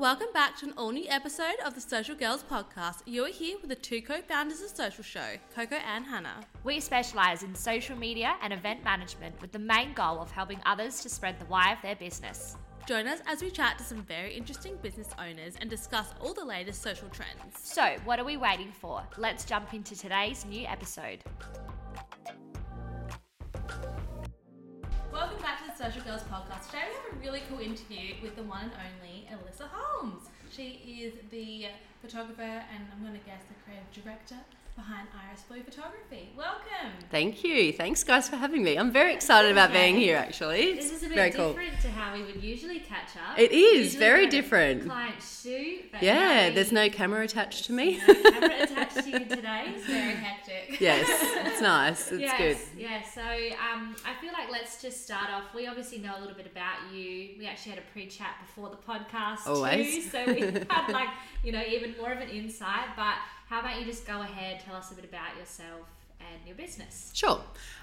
welcome back to an all new episode of the Social Girls podcast. You're here with the two co founders of Social Show, Coco and Hannah. We specialise in social media and event management with the main goal of helping others to spread the why of their business. Join us as we chat to some very interesting business owners and discuss all the latest social trends. So, what are we waiting for? Let's jump into today's new episode. Social Girls podcast. Today we have a really cool interview with the one and only Elissa Holmes. She is the photographer and I'm going to guess the creative director behind Iris Blu Photography. Welcome. Thank you. Thanks, guys, for having me. I'm very excited about being here. Actually, This is a bit very cool. different to how we would usually catch up. It is very different. Client shoot. but Yeah, now there's no camera attached to me. no camera attached to you today. It's very hectic. yes, it's nice. It's yes, good. Yeah, so um, I feel like let's just start off. We obviously know a little bit about you. We actually had a pre-chat before the podcast too, Always. so we had like you know even more of an insight. But how about you just go ahead, and tell us a bit about yourself and your business. Sure.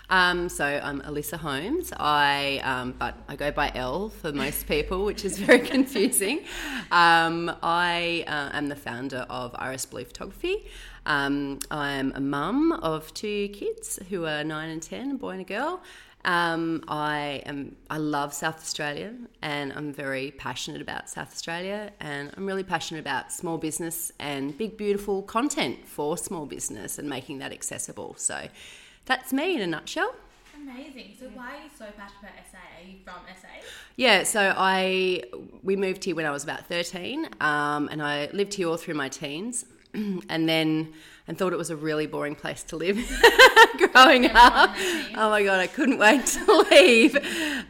Um, so I'm Elissa Holmes. I um, but I go by El for most people, which is very confusing. Um, I uh, am the founder of Iris Blu Photography. Um, I'm a mum of two kids who are nine and ten, a boy and a girl. Um, I am. I love South Australia, and I'm very passionate about South Australia, and I'm really passionate about small business and big, beautiful content for small business and making that accessible. So, that's me in a nutshell. Amazing. So why are you so passionate about SA? Are you from SA? Yeah, so I we moved here when I was about thirteen, um, and I lived here all through my teens, and then and thought it was a really boring place to live growing up. Oh my god, I couldn't wait to leave.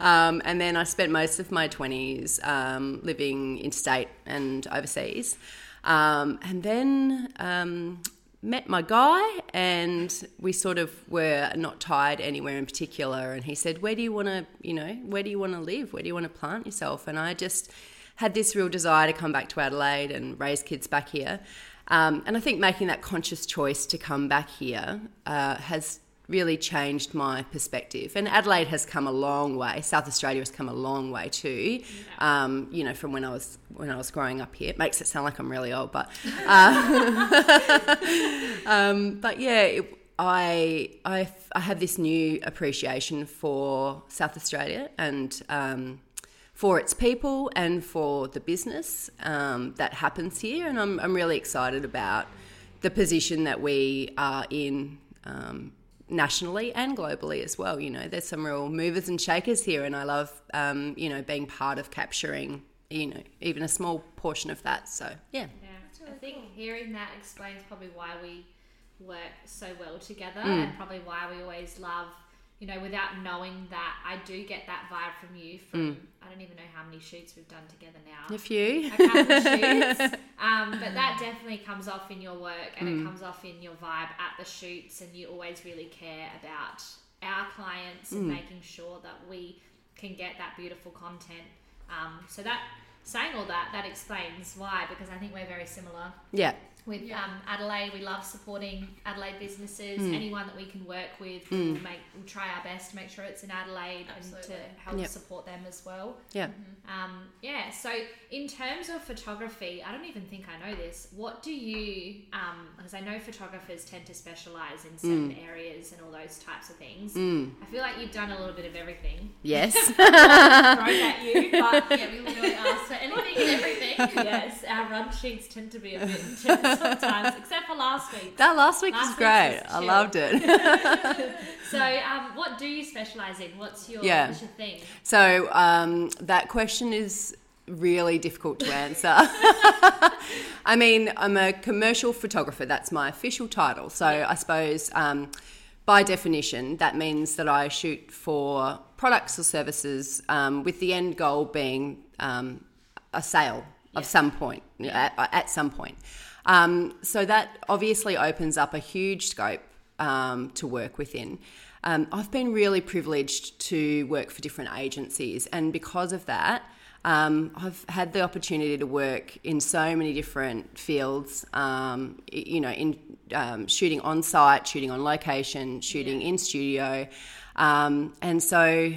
Um, and then I spent most of my twenties um, living interstate and overseas, um, and then. Um, met my guy and we sort of were not tied anywhere in particular and he said where do you want to you know where do you want to live where do you want to plant yourself and i just had this real desire to come back to adelaide and raise kids back here um, and i think making that conscious choice to come back here uh, has really changed my perspective. And Adelaide has come a long way. South Australia has come a long way too. Um, you know, from when I was when I was growing up here. It makes it sound like I'm really old, but uh, um, but yeah. It, I, I, I have this new appreciation for South Australia and um, for its people and for the business um, that happens here. And I'm, I'm really excited about the position that we are in um, nationally and globally as well. You know, there's some real movers and shakers here, and I love, um, you know, being part of capturing, you know, even a small portion of that. So, yeah. Yeah, I think hearing that explains probably why we work so well together, and probably why we always love. You know, without knowing that, I do get that vibe from you. From I don't even know how many shoots we've done together now. A few. a couple of shoots. Um, but that definitely comes off in your work and Mm. it comes off in your vibe at the shoots, and you always really care about our clients Mm. and making sure that we can get that beautiful content. Um, so that saying all that, that explains why because I think we're very similar Yeah. With Yeah. um, Adelaide. We love supporting Adelaide businesses. Mm. Anyone that we can work with, we'll make we'll try our best to make sure it's in Adelaide Absolutely. and to help Yep. support them as well. Yeah. Um, yeah, so in terms of photography, I don't even think I know this. What do you, um, because I know photographers tend to specialize in certain areas and all those types of things. Mm. I feel like you've done a little bit of everything. Yes. Thrown at you, but Yeah, we literally ask for anything and everything. yes, our run sheets tend to be a bit intense sometimes, except for last week. that last week Last was great. was I loved it. So, um, what do you specialize in? What's your, Yeah. what's your thing? So um, that question is really difficult to answer. I mean, I'm a commercial photographer. That's my official title. So I suppose um, by definition, that means that I shoot for products or services um, with the end goal being um, a sale of some point, at, at some point. Um, so that obviously opens up a huge scope um, to work within. Um, I've been really privileged to work for different agencies, and because of that, um, I've had the opportunity to work in so many different fields. Um, you know, in um, shooting on site, shooting on location, shooting in studio, um, and so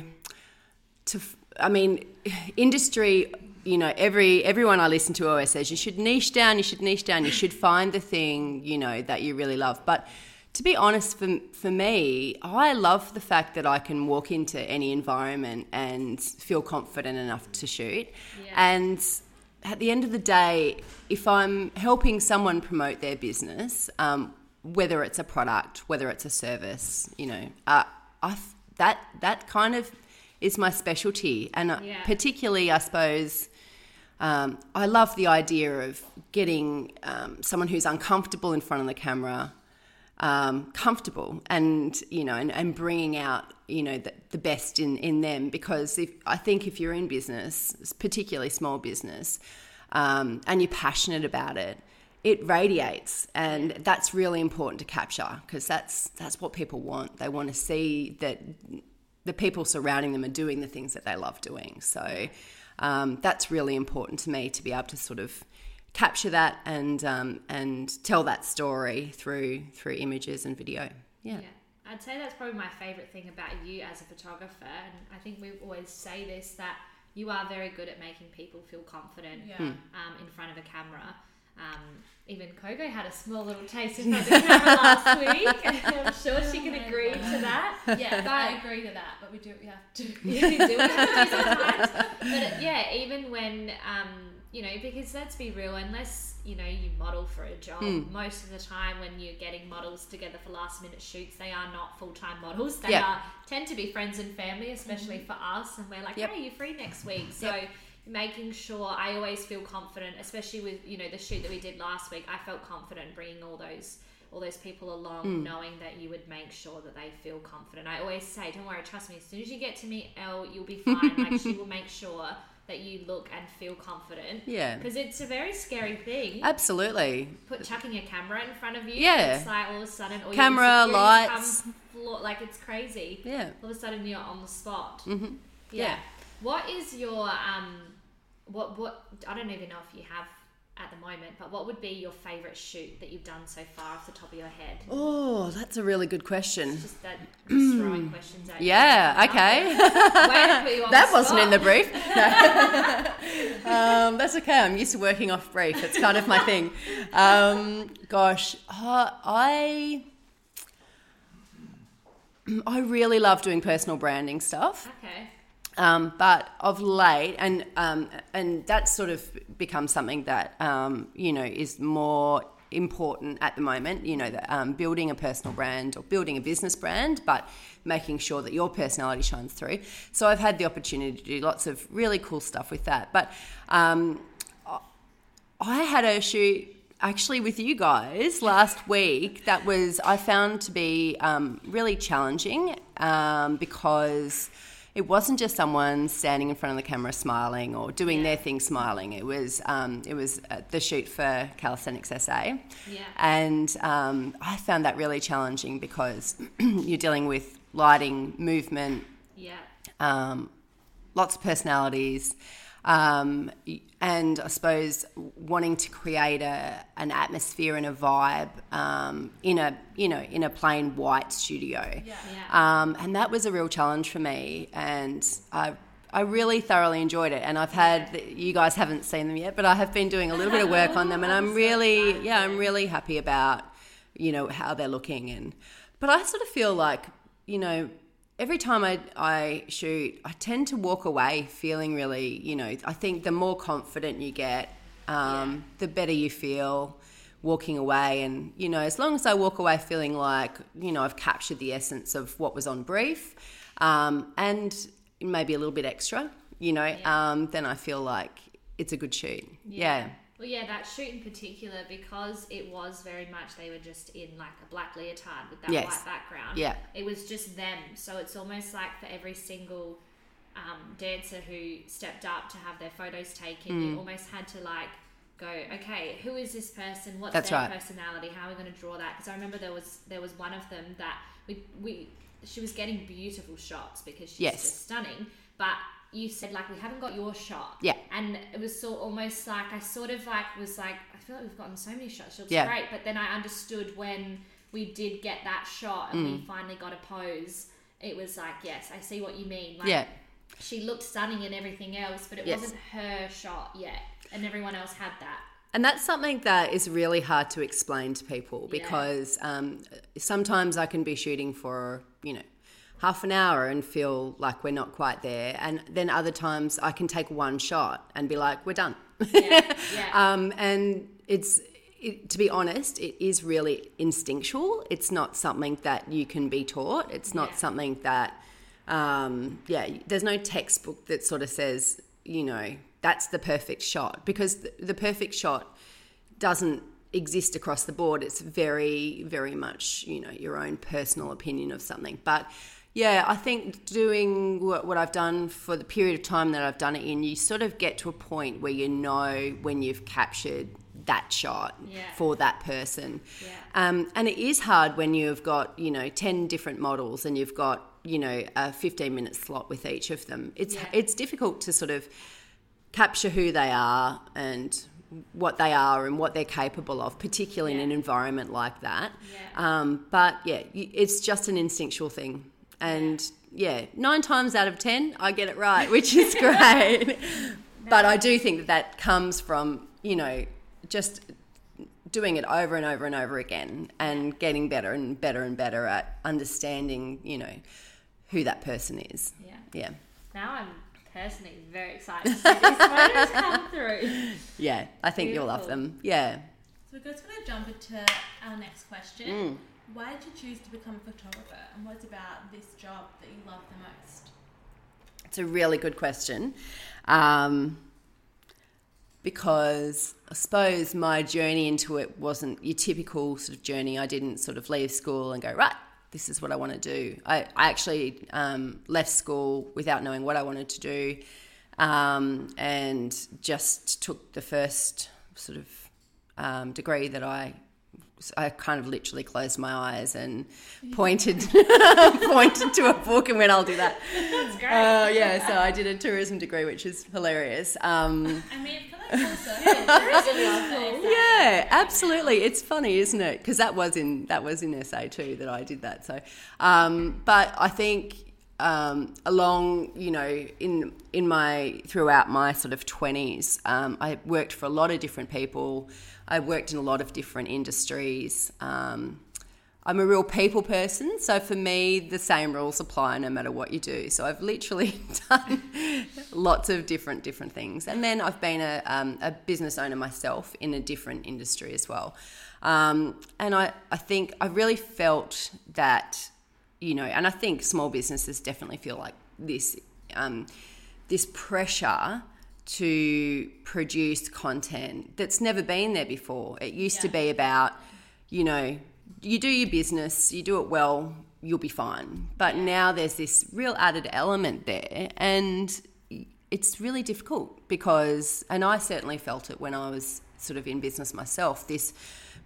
to I mean, industry you know, every everyone I listen to always says you should niche down, you should niche down, you should find the thing you know that you really love. But to be honest, for for me, I love the fact that I can walk into any environment and feel confident enough to shoot. Yeah. And at the end of the day, if I'm helping someone promote their business, um, whether it's a product, whether it's a service, you know, uh, I that that kind of is my specialty, and uh, Yeah. particularly, I suppose. Um, I love the idea of getting um, someone who's uncomfortable in front of the camera um, comfortable, and you know, and, and bringing out you know the, the best in in them. Because if I think if you're in business, particularly small business, um, and you're passionate about it, it radiates, and that's really important to capture because that's that's what people want. They want to see that the people surrounding them are doing the things that they love doing. So um, that's really important to me to be able to sort of capture that and um, and tell that story through through images and video. Yeah. Yeah. I'd say that's probably my favorite thing about you as a photographer, and I think we always say this that you are very good at making people feel confident Yeah. Hmm. um, in front of a camera. Um, even Coco had a small little taste in front of the camera last week. I'm sure she can Oh agree God. to that. Yeah, But- I agree to that, but we do we have to. you do it sometimes. But yeah, even when um, you know, because let's be real, unless you know you model for a job, most of the time when you're getting models together for last minute shoots, they are not full time models. They Yep. are tend to be friends and family, especially for us, and we're like, Yep. hey, you're free next week, so. Making sure I always feel confident, especially with you know the shoot that we did last week. I felt confident bringing all those all those people along, knowing that you would make sure that they feel confident. I always say, don't worry, trust me. As soon as you get to meet El, you'll be fine. like she will make sure that you look and feel confident. Yeah. Because it's a very scary thing. Absolutely. Put chucking a camera in front of you. Yeah. It's like all of a sudden, or Camera, lights. Like it's crazy. Yeah. All of a sudden, you're on the spot. Mhm. Yeah. Yeah. What is your um? What what? I don't even know if you have at the moment, but what would be your favorite shoot that you've done so far off the top of your head? Oh, that's a really good question. Just that throwing questions at you. Yeah. Okay. Way you on that wasn't in the brief. No. um, that's okay. I'm used to working off brief. It's kind of my thing. Um, gosh, uh, I I really love doing personal branding stuff. Okay. Um, but of late, and um, and that's sort of become something that um, you know is more important at the moment. You know, that um, building a personal brand or building a business brand, but making sure that your personality shines through. So I've had the opportunity to do lots of really cool stuff with that. But um, I had a shoot actually with you guys last week that was I found to be um, really challenging because it wasn't just someone standing in front of the camera smiling or doing Yeah. their thing smiling. It was um, it was uh, the shoot for Calisthenics SA, Yeah. and um, I found that really challenging because you're dealing with lighting, movement, Yeah. um, lots of personalities, um, and I suppose wanting to create a an atmosphere and a vibe um, in a you know in a plain white studio. Yeah. Yeah. Um, and that was a real challenge for me, and I I really thoroughly enjoyed it. And I've had you guys haven't seen them yet, but I have been doing a little bit of work on them, and I'm really yeah I'm really happy about you know how they're looking. And but I sort of feel like you know every time I I shoot, I tend to walk away feeling really you know I think the more confident you get, um, the better you feel walking away. And you know as long as i walk away feeling like you know i've captured the essence of what was on brief um, and maybe a little bit extra you know Yeah. um, then i feel like it's a good shoot. Yeah, Well, yeah, that shoot in particular, because it was very much they were just in like a black leotard with that Yes. white background. Yeah. It was just them. So it's almost like for every single um, dancer who stepped up to have their photos taken, Mm. you almost had to like go, okay, who is this person? What's That's their right. personality? How are we going to draw that? Because I remember there was there was one of them that we we she was getting beautiful shots because she's Yes. just stunning, but you said like we haven't got your shot Yeah. and it was so almost like I sort of like was like I feel like we've gotten so many shots. She looks Yeah. great, but then I understood when we did get that shot and Mm. we finally got a pose. It was like yes, I see what you mean. Like, yeah she looked stunning and everything else, but it Yes. wasn't her shot yet, and everyone else had that. And that's something that is really hard to explain to people Yeah. because um, sometimes I can be shooting for, you know, half an hour and feel like we're not quite there. And then other times I can take one shot and be like, we're done. Yeah, yeah. um, and it's, it, to be honest, it is really instinctual. It's not something that you can be taught. It's not Yeah. something that, um, yeah, there's no textbook that sort of says, you know, that's the perfect shot because the, the perfect shot doesn't exist across the board. It's very, very much, you know, your own personal opinion of something. But yeah, I think doing what, what I've done for the period of time that I've done it in, you sort of get to a point where you know when you've captured that shot Yeah. for that person. Yeah. Um, and it is hard when you've got, you know, 10 different models and you've got, you know, a 15 minute slot with each of them. It's, Yeah. it's difficult to sort of capture who they are and what they are and what they're capable of, particularly in an environment like that. Um, but yeah, it's just an instinctual thing. And yeah, nine times out of 10, I get it right, which is great. but I do think that that comes from, you know, just doing it over and over and over again and getting better and better and better at understanding, you know, who that person is. Yeah. Yeah. Now I'm personally very excited to see these photos come through. Yeah. I think you'll love them. Yeah. So we're just going to jump into our next question. Mm. Why did you choose to become a photographer, and what's about this job that you love the most? It's a really good question. Um, because I suppose my journey into it wasn't your typical sort of journey. I didn't sort of leave school and go, right, this is what I want to do. I, I actually um, left school without knowing what I wanted to do um, and just took the first sort of um, degree that I. I kind of literally closed my eyes and pointed pointed to a book and went, "I'll do that." That's great. Uh, yeah, so I did a tourism degree, which is hilarious. Um, I mean, it's kind of full yeah, absolutely. It's funny, isn't it? Because that was in that was in SA too that I did that. So, um, but I think um, along, you know, in in my throughout my sort of twenties, um, I worked for a lot of different people. I worked in a lot of different industries. Um, I'm a real people person, so for me, the same rules apply no matter what you do. So I've literally done lots of different different things, and then I've been a, um, a business owner myself in a different industry as well. Um, and I, I think I really felt that, you know, and I think small businesses definitely feel like this, um, this pressure to produce content that's never been there before. It used to be about, you know, you do your business, you do it well, you'll be fine. But now there's this real added element there, and it's really difficult because, and I certainly felt it when I was sort of in business myself, this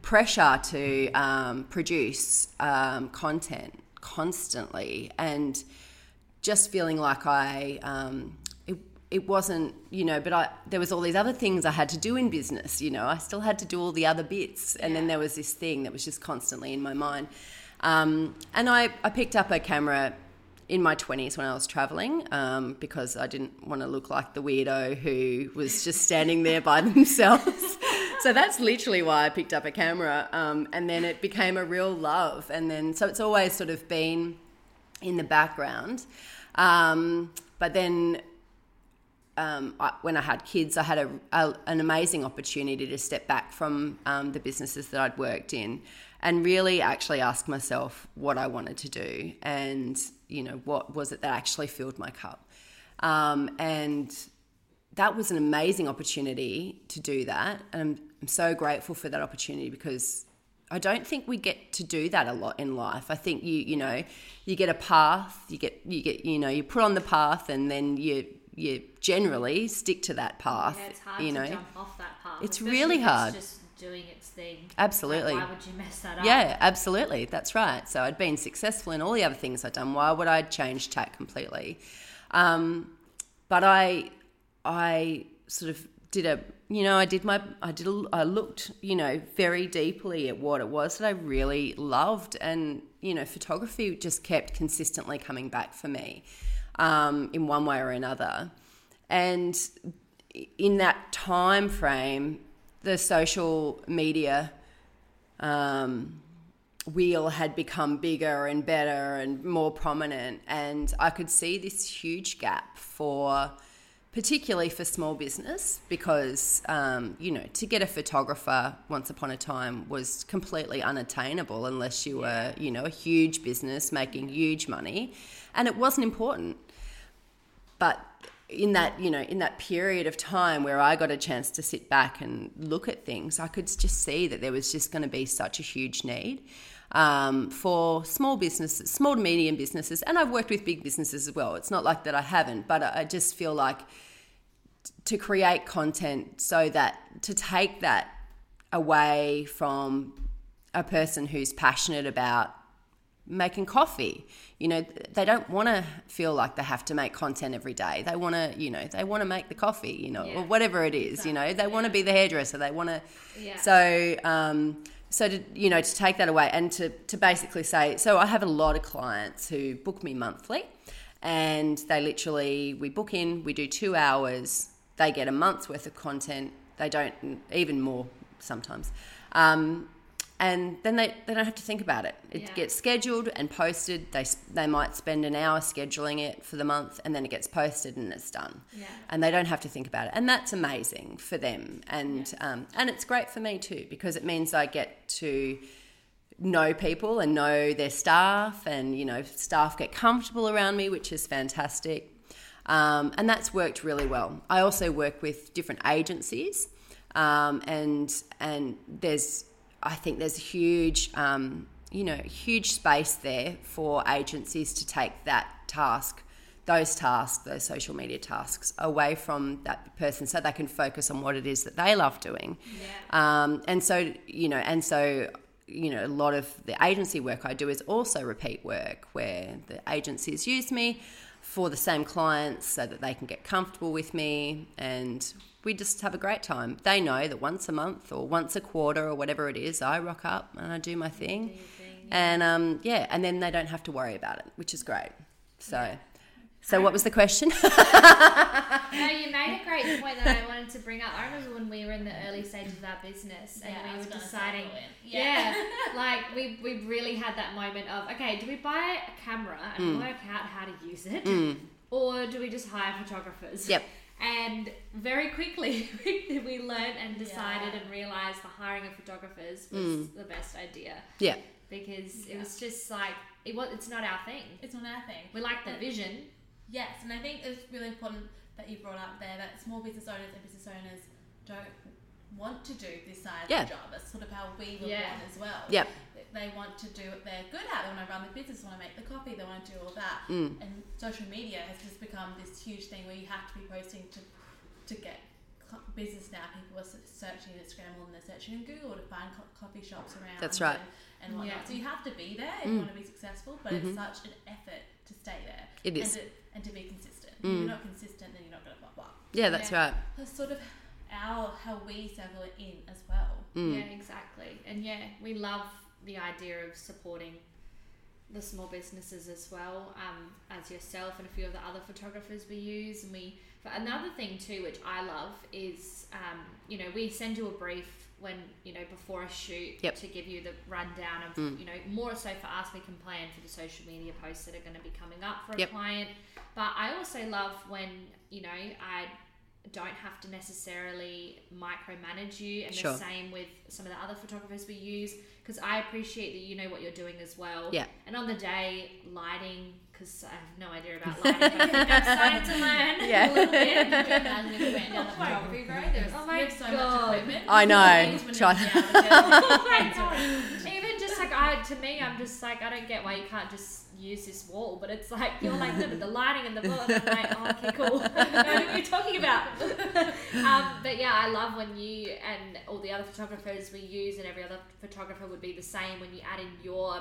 pressure to um, produce um, content constantly and just feeling like I, um, it, it wasn't, you know, but I, there was all these other things I had to do in business, you know, I still had to do all the other bits. And then there was this thing that was just constantly in my mind. Um, and I, I picked up a camera in my 20s when I was traveling um, because I didn't want to look like the weirdo who was just standing there by themselves. So that's literally why I picked up a camera. Um, and then it became a real love. And then, so it's always sort of been in the background. Um, but then um, I, when I had kids, I had a, a, an amazing opportunity to step back from um, the businesses that I'd worked in and really actually ask myself what I wanted to do and, you know, what was it that actually filled my cup. Um, and that was an amazing opportunity to do that. And I'm, so grateful for that opportunity because I don't think we get to do that a lot in life. I think you, you know, you get a path, you get, you get, you know, you put on the path and then you, you generally stick to that path. Yeah, it's hard you know, jump off that path. It's really hard. It's just doing its thing. Absolutely. Like, why would you mess that up? Yeah, absolutely. That's right. So I'd been successful in all the other things I'd done. Why would I change tack completely? Um, but I, I sort of did a, you know, I did my, I did, I looked, you know, very deeply at what it was that I really loved, and you know, photography just kept consistently coming back for me. um, in one way or another. And in that time frame, the social media um, wheel had become bigger and better and more prominent. And I could see this huge gap for, particularly for small business, because, um, you know, to get a photographer once upon a time was completely unattainable unless you were, you know, a huge business making huge money. And it wasn't important. But in that you know in that period of time where I got a chance to sit back and look at things, I could just see that there was just going to be such a huge need um, for small businesses, small to medium businesses, and I've worked with big businesses as well. It's not like that I haven't, but I just feel like to create content so that to take that away from a person who's passionate about making coffee. You know, they don't want to feel like they have to make content every day. They want to, you know, they want to make the coffee, you know, Yeah. or whatever it is. You know, they want to be the hairdresser. They want to. Yeah. So, um, so to you know, to take that away and to to basically say, so I have a lot of clients who book me monthly, and they literally we book in, we do two hours, they get a month's worth of content. They don't even more sometimes. Um, and then they, they don't have to think about it. It Yeah. gets scheduled and posted. They they might spend an hour scheduling it for the month, and then it gets posted and it's done. Yeah. And they don't have to think about it, and that's amazing for them. And um, and it's great for me too because it means I get to know people and know their staff, and you know staff get comfortable around me, which is fantastic. Um, and that's worked really well. I also work with different agencies, um, and and there's I think there's a huge um, you know huge space there for agencies to take that task, those tasks, those social media tasks away from that person, so they can focus on what it is that they love doing. Yeah. Um, and so, you know, and so, you know, a lot of the agency work I do is also repeat work where the agencies use me for the same clients so that they can get comfortable with me and we just have a great time. They know that once a month or once a quarter or whatever it is, I rock up and I do my thing. Do thing, And um, yeah, and then they don't have to worry about it, which is great. So, so what was the question? No, you made a great point that I wanted to bring up. I remember when we were in the early stages of our business and Yeah, I we was were deciding. Lewin. Yeah, like we, we really had that moment of okay, do we buy a camera and Mm. work out how to use it, or do we just hire photographers? Yep. And very quickly we, we learned and decided Yeah. and realized the hiring of photographers was the best idea yeah, because it was just like it was. It's not our thing. It's not our thing. We like the But- vision. Yes, and I think it's really important that you brought up there that small business owners and business owners don't want to do this side Yeah. of the job. It's sort of how we would Yeah. want as well. Yep. They- They want to do what they're good at. They want to run the business, want to make the coffee, they want to do all that. Mm. And social media has just become this huge thing where you have to be posting to to get business now. People are s- searching Instagram and they're searching in Google to find co- coffee shops around. That's right. And, and whatnot. Yeah. So you have to be there if Mm. you want to be successful, but Mhm. it's such an effort to stay there. It is. And to, and to be consistent. If Mm. you're not consistent, then you're not going to pop up. yeah, that's Yeah. right. That's sort of our how we circle it in as well. Mm. Yeah, exactly. And yeah, we love the idea of supporting the small businesses as well, um, as yourself and a few of the other photographers we use. And we, but another thing too, which I love, is um, you know we send you a brief when you know before a shoot Yep. to give you the rundown of Mm. you know more so for us we can plan for the social media posts that are going to be coming up for a Yep. client. But I also love when you know I don't have to necessarily micromanage you, and Sure. the same with some of the other photographers we use because I appreciate that you know what you're doing as well. Yeah. And on the day, lighting because I have no idea about lighting, I think I'm starting to learn Yeah. a little bit. Imagine if we went down the photography road. There's Oh we my have so God. much equipment. I know. Things wouldn't Try- even be to get oh my god! Even just like I, to me, I'm just like I don't get why you can't just use this wall, but it's like you're like no, but the lighting and the wall, and I'm like, oh, okay, cool. I know what you're talking about. um, but yeah, I love when you and all the other photographers we use, and every other photographer would be the same when you add in your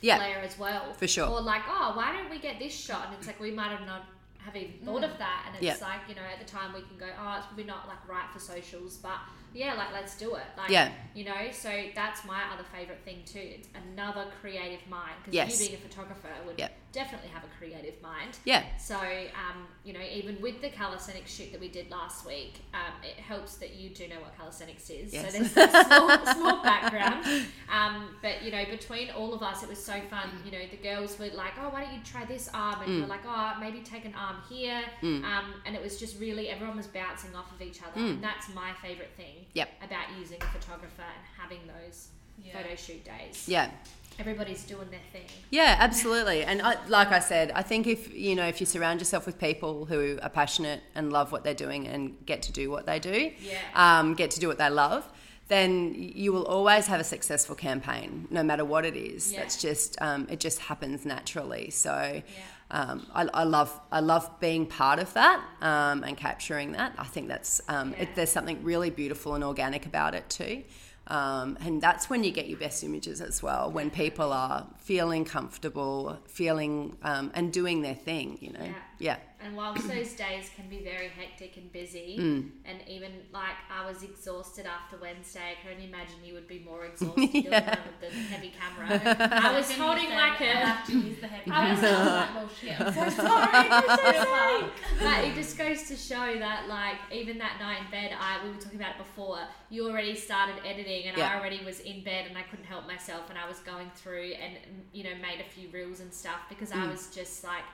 Yeah, layer as well. for sure. Or like, oh, why don't we get this shot? And it's like we might have not have even mm. thought of that. And it's Yeah. like you know at the time we can go, oh, it's probably not like right for socials, but yeah, like let's do it. Like Yeah. you know. So that's my other favorite thing too. It's another creative mind because Yes. you being a photographer would Yep. Definitely have a creative mind. Yeah. So, um, you know, even with the calisthenics shoot that we did last week, um, it helps that you do know what calisthenics is. Yes. So there's a small, small background. Um, but, you know, between all of us, it was so fun. You know, the girls were like, oh, why don't you try this arm? And we're like, oh, maybe take an arm here. Um, and it was just really, everyone was bouncing off of each other. And that's my favourite thing Yep. about using a photographer and having those Yeah. photo shoot days. Yeah. Everybody's doing their thing. Yeah, absolutely. And I, like I said, I think if you know if you surround yourself with people who are passionate and love what they're doing and get to do what they do, Yeah. um, get to do what they love, then you will always have a successful campaign, no matter what it is. Yeah. That's just um, it just happens naturally. So. Yeah. Um, I, I love I love being part of that um, and capturing that. I think that's um, Yeah. it, there's something really beautiful and organic about it too, um, and that's when you get your best images as well. When people are feeling comfortable, feeling um, and doing their thing, you know. Yeah. Yeah, And whilst those days can be very hectic and busy, Mm. and even like I was exhausted after Wednesday, I can only imagine you would be more exhausted doing one with the heavy camera. I was Then holding like a. I have to use the heavy I was- camera. I was like, well, shit, I'm so sorry. I'm so sorry. But it just goes to show that, like, even that night in bed, I we were talking about it before. You already started editing, and Yeah. I already was in bed, and I couldn't help myself, and I was going through and you know made a few reels and stuff because Mm. I was just like.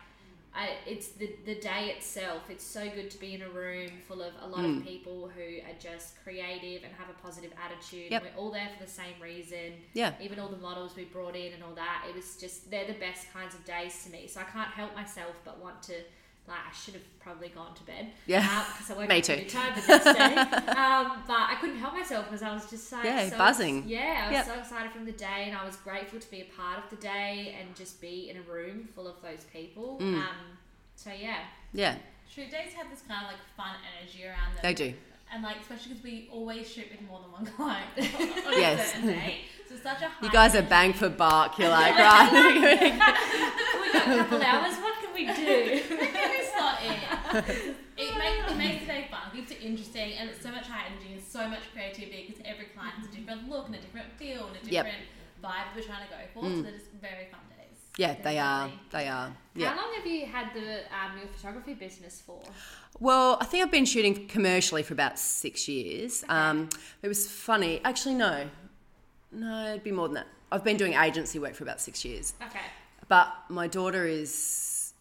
I, it's the, the day itself. It's so good to be in a room full of a lot Mm. of people who are just creative and have a positive attitude. Yep. We're all there for the same reason. yeah, Even all the models we brought in and all that. It was just, they're the best kinds of days to me. So I can't help myself but want to, like, I should have probably gone to bed. Yeah. Because I woke Me up too. tired the next day. um, but I couldn't help myself because I was just like, Yeah, so buzzing. Yeah, I was Yep. so excited from the day and I was grateful to be a part of the day and just be in a room full of those people. Mm. Um, so yeah. yeah, Shoot days have this kind of like fun energy around them. they do. And like, especially because we always shoot with more than one client on Yes. So it's such a high You guys are bang for buck. You're like right. we got a couple hours. What can we do? It. Makes, it makes the day fun, keeps it interesting, and it's so much high energy and so much creativity because every client has a different look and a different feel and a Yep. different vibe we're trying to go for. So they're just very fun days. Yeah, they are. They are. Yeah. How long have you had the um, your photography business for? Well, I think I've been shooting commercially for about six years. Um, it was funny. Actually, no. No, it'd be more than that. I've been doing agency work for about six years. Okay. But my daughter is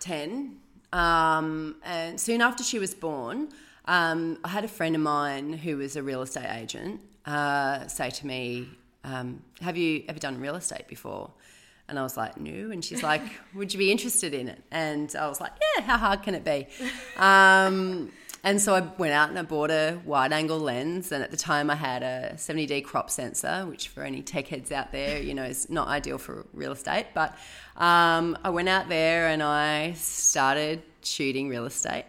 10. Um, and soon after she was born, um, I had a friend of mine who was a real estate agent uh, say to me, um, Have you ever done real estate before? And I was like, No. And she's like, Would you be interested in it? And I was like, Yeah, how hard can it be? And so I went out and I bought a wide angle lens. And at the time, I had a 70D crop sensor, which for any tech heads out there, you know, is not ideal for real estate. But um, I went out there and I started shooting real estate.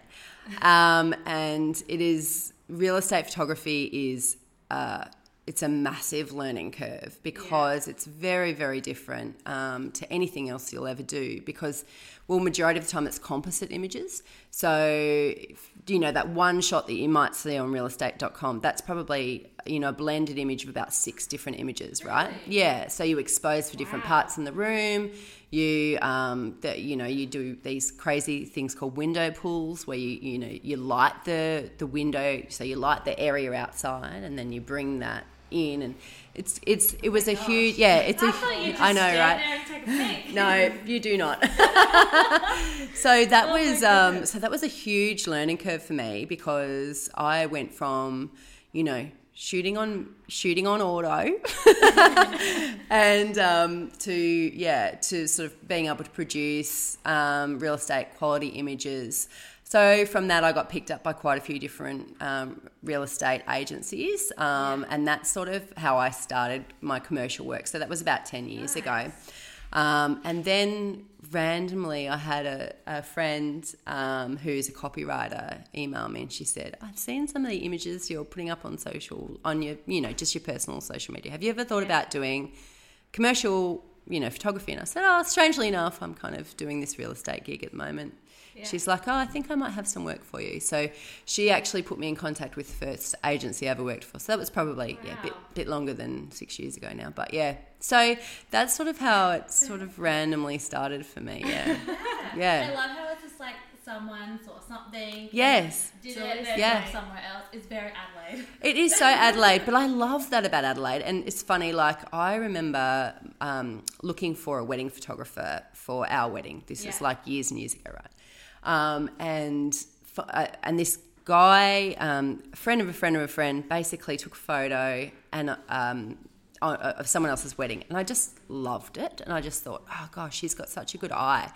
Um, and it is real estate photography is uh, it's a massive learning curve because it's very very different um, to anything else you'll ever do because well majority of the time it's composite images. So you know that one shot that you might see on realestate.com that's probably you know a blended image of about six different images right? Yeah. So you expose for different Wow. parts in the room. You um that you know you do these crazy things called window pulls where you you know you light the the window so you light the area outside and then you bring that in and it's it's it was a huge yeah it's a I thought you just I know right there and take a peek. no, you do not. so that Oh was um, so that was a huge learning curve for me because I went from you know shooting on shooting on auto and um, to yeah to sort of being able to produce um, real estate quality images. So from that, I got picked up by quite a few different um, real estate agencies, um, and that's sort of how I started my commercial work. So that was about ten years ago. Um, and then randomly, I had a, a friend um, who's a copywriter email me, and she said, "I've seen some of the images you're putting up on social, on your, you know, just your personal social media. Have you ever thought about doing commercial, you know, photography?" And I said, "Oh, strangely enough, I'm kind of doing this real estate gig at the moment." Yeah. She's like, oh, I think I might have some work for you. So she actually put me in contact with the first agency I ever worked for. So that was probably yeah, a bit, bit longer than six years ago now. But yeah, so that's sort of how it sort of randomly started for me. Yeah. Yeah. I love how it's just like someone saw something. Yes. Did So it, Yeah. somewhere else. It's very Adelaide. It is so Adelaide, but I love that about Adelaide. And it's funny, like, I remember um, looking for a wedding photographer for our wedding. This was Yeah. like years and years ago, right? Um, and, uh, and this guy, um, friend of a friend of a friend, basically took a photo and um, of someone else's wedding. And I just loved it. And I just thought, oh gosh, he's got such a good eye.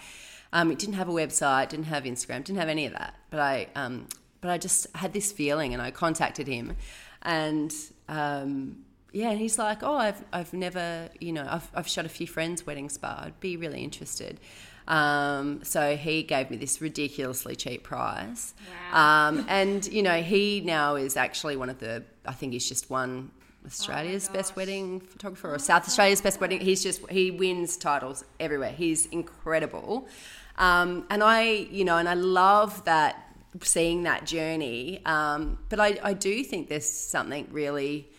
Um, it didn't have a website, didn't have Instagram, didn't have any of that. But I, um, but I just had this feeling, and I contacted him, and um, yeah, and he's like, "Oh, I've I've never, you know, I've I've shot a few friends' weddings, but I'd be really interested." Um, so he gave me this ridiculously cheap price, Wow. um, and you know, he now is actually one of the. I think he's just won Australia's best wedding photographer or South Australia's best wedding. He's just he wins titles everywhere. He's incredible, um, and I you know and I love that seeing that journey. Um, but I, I do think there's something really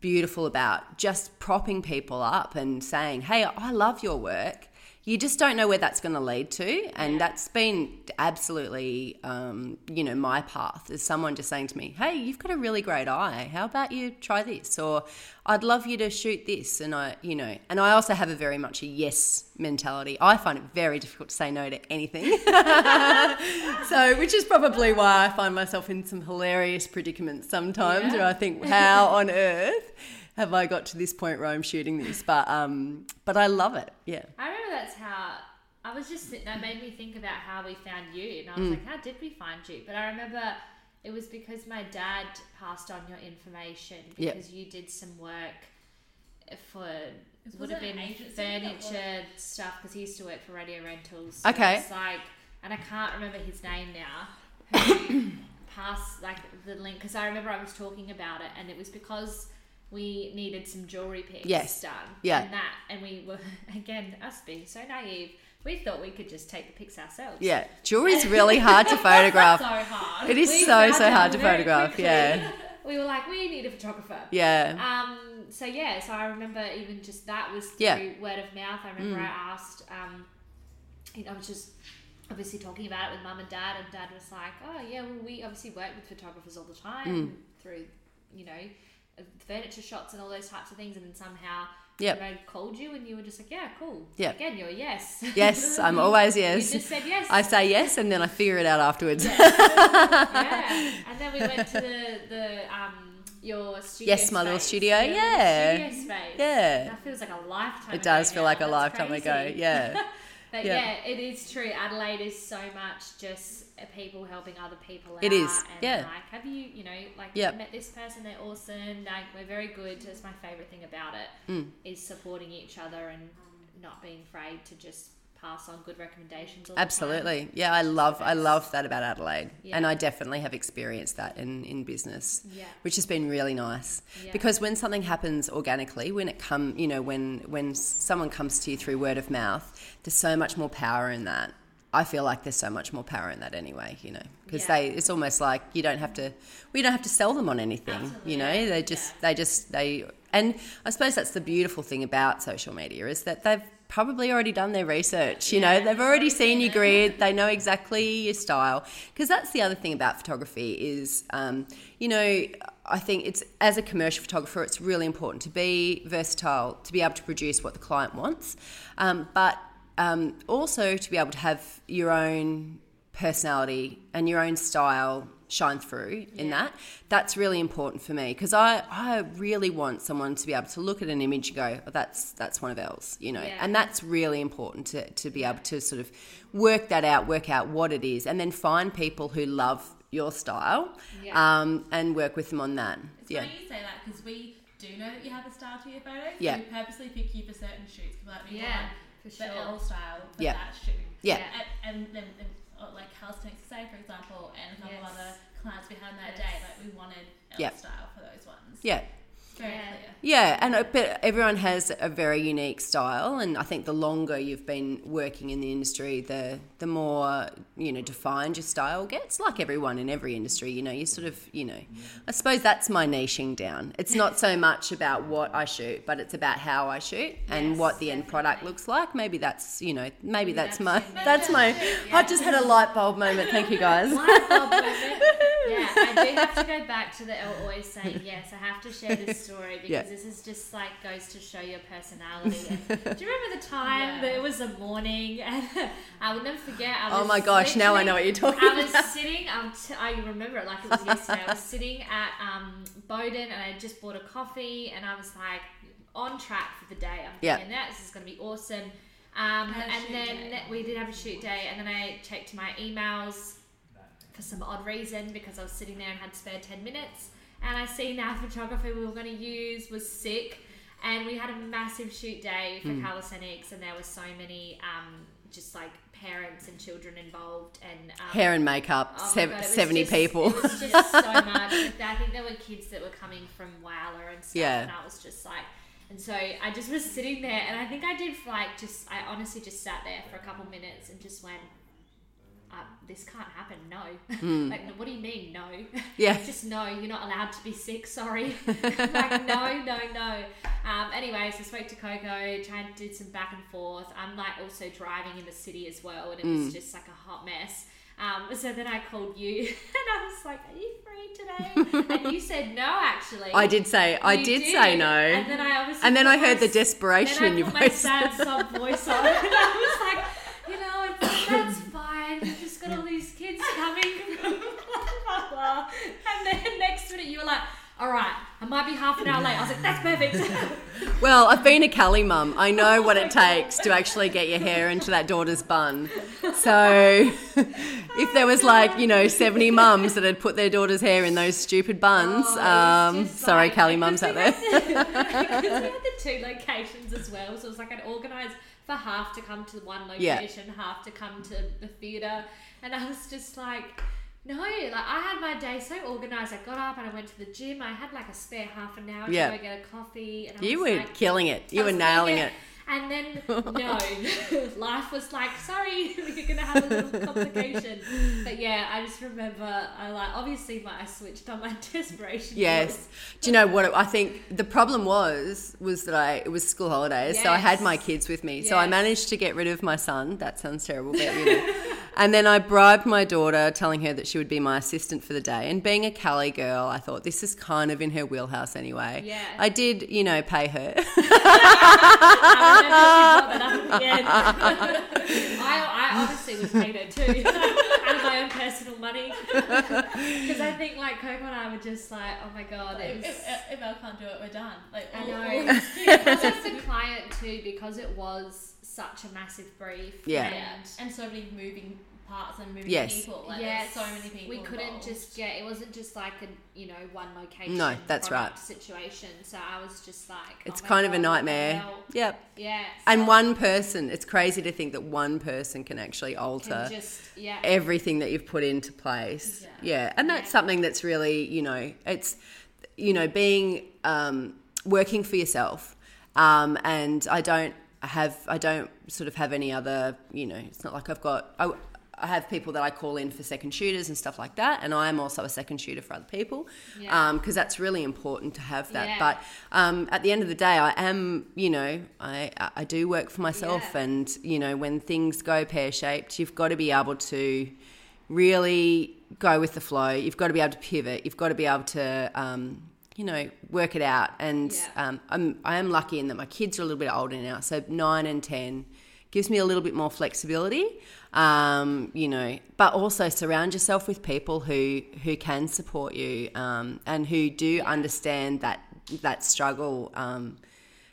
beautiful about just propping people up and saying, "Hey, I love your work." You just don't know where that's going to lead to, and Yeah. that's been absolutely, um, you know, my path. Is someone just saying to me, "Hey, you've got a really great eye. How about you try this?" Or, "I'd love you to shoot this," and I, you know, and I also have a very much a yes mentality. I find it very difficult to say no to anything. so, which is probably why I find myself in some hilarious predicaments sometimes, Yeah. where I think, "How on earth?" Have I got to this point where I'm shooting this? But um, but I love it. Yeah. I remember that's how I was just that made me think about how we found you, and I Mm. was like, how did we find you? But I remember it was because my dad passed on your information Yep. because you did some work for Was would have it an been agency or what? furniture stuff because he used to work for Radio Rentals. Okay. it's like, and I can't remember his name now. Who passed like the link because I remember I was talking about it, and it was because we needed some jewelry pics Yes. done. Yeah. And that, and we were again us being so naive. We thought we could just take the pics ourselves. Yeah. Jewelry's really hard to photograph. So hard. It is We so, so hard to photograph, quickly. yeah. We were like, we need a photographer. Yeah. Um. So yeah. So I remember even just that was through Yeah. Mm. word of mouth. I remember I asked. Um. You know, I was just obviously talking about it with mum and dad, and dad was like, "Oh yeah, well we obviously work with photographers all the time Mm. through, you know, furniture shots and all those types of things." And then somehow, Yep. you know, called you, and you were just like, "Yeah, cool." Yeah. Again, you're a yes. Yes, I'm always yes. You just said yes. I say yes and then I figure it out afterwards. yeah. And then we went to the the um your studio. Yes, my little studio, your little yeah. Studio space. Yeah. That feels like a lifetime. It does feel now. like a That's lifetime ago. Yeah. But Yeah. yeah. it is true. Adelaide is so much just people helping other people It out. is, And yeah. Like, have you, you know, like Yep. met this person? They're awesome. Like, we're very good. That's my favorite thing about it is Mm. supporting each other and not being afraid to just pass on good recommendations. All the time. Absolutely. Yeah, I love I love that about Adelaide. Yeah. And I definitely have experienced that in, in business. Yeah. Which has been really nice. Yeah. Because when something happens organically, when it come you know, when when someone comes to you through word of mouth, there's so much more power in that. I feel like there's so much more power in that anyway, you know, because Yeah. they it's almost like you don't have to we don't have to sell them on anything, Absolutely. you know. They just Yeah. they just they and I suppose that's the beautiful thing about social media is that they've probably already done their research, you know. Yeah, They've they've already seen your grid, they know exactly your style because that's the other thing about photography is um, you know, I think it's as a commercial photographer, it's really important to be versatile, to be able to produce what the client wants, um, but um, also to be able to have your own personality and your own style shine through in Yeah. that. That's really important for me because I, I really want someone to be able to look at an image and go, oh, that's that's one of Els, you know, Yeah. and that's really important to, to be able to sort of work that out, work out what it is, and then find people who love your style Yeah. um, and work with them on that. It's yeah. funny you say that because we do know that you have a style to your photos. Yeah. We purposely pick you for certain shoots. Like Yeah, want for the sure. El style for Yeah. that shoot. Yeah. Yeah. And, and then, then uh, like calisthenics to say, for example, and a couple Yes. other clients we had on that Yes. day, like we wanted El Yeah. style for those ones. Yeah. Very Yeah. clear. Yeah, and uh, but everyone has a very unique style, and I think the longer you've been working in the industry, the the more you know defined your style gets. Like everyone in every industry, you know, you sort of you know, I suppose that's my niching down. It's not so much about what I shoot, but it's about how I shoot and Yes, what the end product definitely. looks like. Maybe that's you know, maybe that's that's my it. that's my. I just had a light bulb moment. Thank you guys. Light bulb moment. Yeah, I do have to go back to the L always saying yes. I have to share this story because Yeah. this is just like goes to show your personality. And do you remember the time Yeah. that it was a morning and I will never forget. I was Oh my gosh! Now I know what you're talking about. I was about. sitting. Um, t- I remember it like it was yesterday. I was sitting at um, Bowden and I had just bought a coffee and I was like on track for the day. I'm Yeah. thinking that this is going to be awesome. Um, and then day. we did have a shoot day, and then I checked my emails for some odd reason because I was sitting there and had spare 10 minutes. And I seen our photographer we were going to use was sick, and we had a massive shoot day for Hmm. calisthenics, and there were so many um, just like parents and children involved, and um, Hair and makeup, Oh sev- God, seventy just- people. It was just so much. I think there were kids that were coming from Whyalla and stuff, Yeah. and I was just like, and so I just was sitting there, and I think I did like just, I honestly just sat there for a couple minutes and just went, uh, "This can't happen. No. like, what do you mean, no? Hmm. Yeah. just no. You're not allowed to be sick. Sorry. like, no, no, no. Um, anyway, so I spoke to Coco, trying to do some back and forth. I'm like also driving in the city as well, and it Mm. was just like a hot mess. Um, so then I called you, and I was like, "Are you free today?" and you said no, actually. I did say I You did, say no. And then I obviously And then I heard my the desperation then in your put my sad sob voice on, and I was like, you know, it's, that's fine. We've just got all these kids coming. blah, blah, blah. And then next minute, you were like, all right, I might be half an hour late. I was like, that's perfect. Well, I've been a Cali mum. I know what it takes to actually get your hair into that daughter's bun. So, if there was like you know seventy mums that had put their daughter's hair in those stupid buns, Oh, um, sorry, like- Cali mums out there. Because we had the two locations as well, so it was like I'd organise for half to come to one Yeah. location, half to come to the theatre, and I was just like. No, like I had my day so organised. I got up and I went to the gym. I had like a spare half an hour Yeah. to go get a coffee. And I You were like, killing it. You were nailing thinking- it. And then no, life was like, sorry, you're gonna have a little complication. But yeah, I just remember I like obviously my I switched on my desperation. Yes. Do you know what I think the problem was was that I it was school holidays, so I had my kids with me. So I managed to get rid of my son. That sounds terrible, but you know. And then I bribed my daughter, telling her that she would be my assistant for the day. And being a Cali girl, I thought this is kind of in her wheelhouse anyway. Yeah. I did, you know, pay her. I remember she brought that up at the end. I, I honestly would pay her too, out of my own personal money, because I think like Coco and I were just like, oh my god, Like, it if, was. if, if El can't do it, we're done. Like, I all- know. all these because kids- of the client too, because it was such a massive brief. Yeah. and- and so many moving parts and moving Yes. people. Like, yes, so many people. We couldn't involved. just get. It wasn't just like a you know one location. No, that's right. Situation. So I was just like, It's oh my kind of a God, what the nightmare. hell? Yep. Yeah. And one person, it's crazy to think that one person can actually can alter just yeah. everything that you've put into place. Yeah. Yeah, and that's Yeah. something that's really, you know, it's, you know, being um, working for yourself. Um, and I don't have, I don't sort of have any other, you know, it's not like I've got. I, I have people that I call in for second shooters and stuff like that, and I am also a second shooter for other people because Yeah. that's really important to have that. Yeah. But um, at the end of the day, I am, you know, I I do work for myself, Yeah. and you know, when things go pear shaped, you've got to be able to really go with the flow. You've got to be able to pivot. You've got to be able to, um, you know, work it out. And Yeah. um, I'm I am lucky in that my kids are a little bit older now, so nine and ten gives me a little bit more flexibility. Um, you know, but also surround yourself with people who who can support you um, and who do understand that that struggle. Um,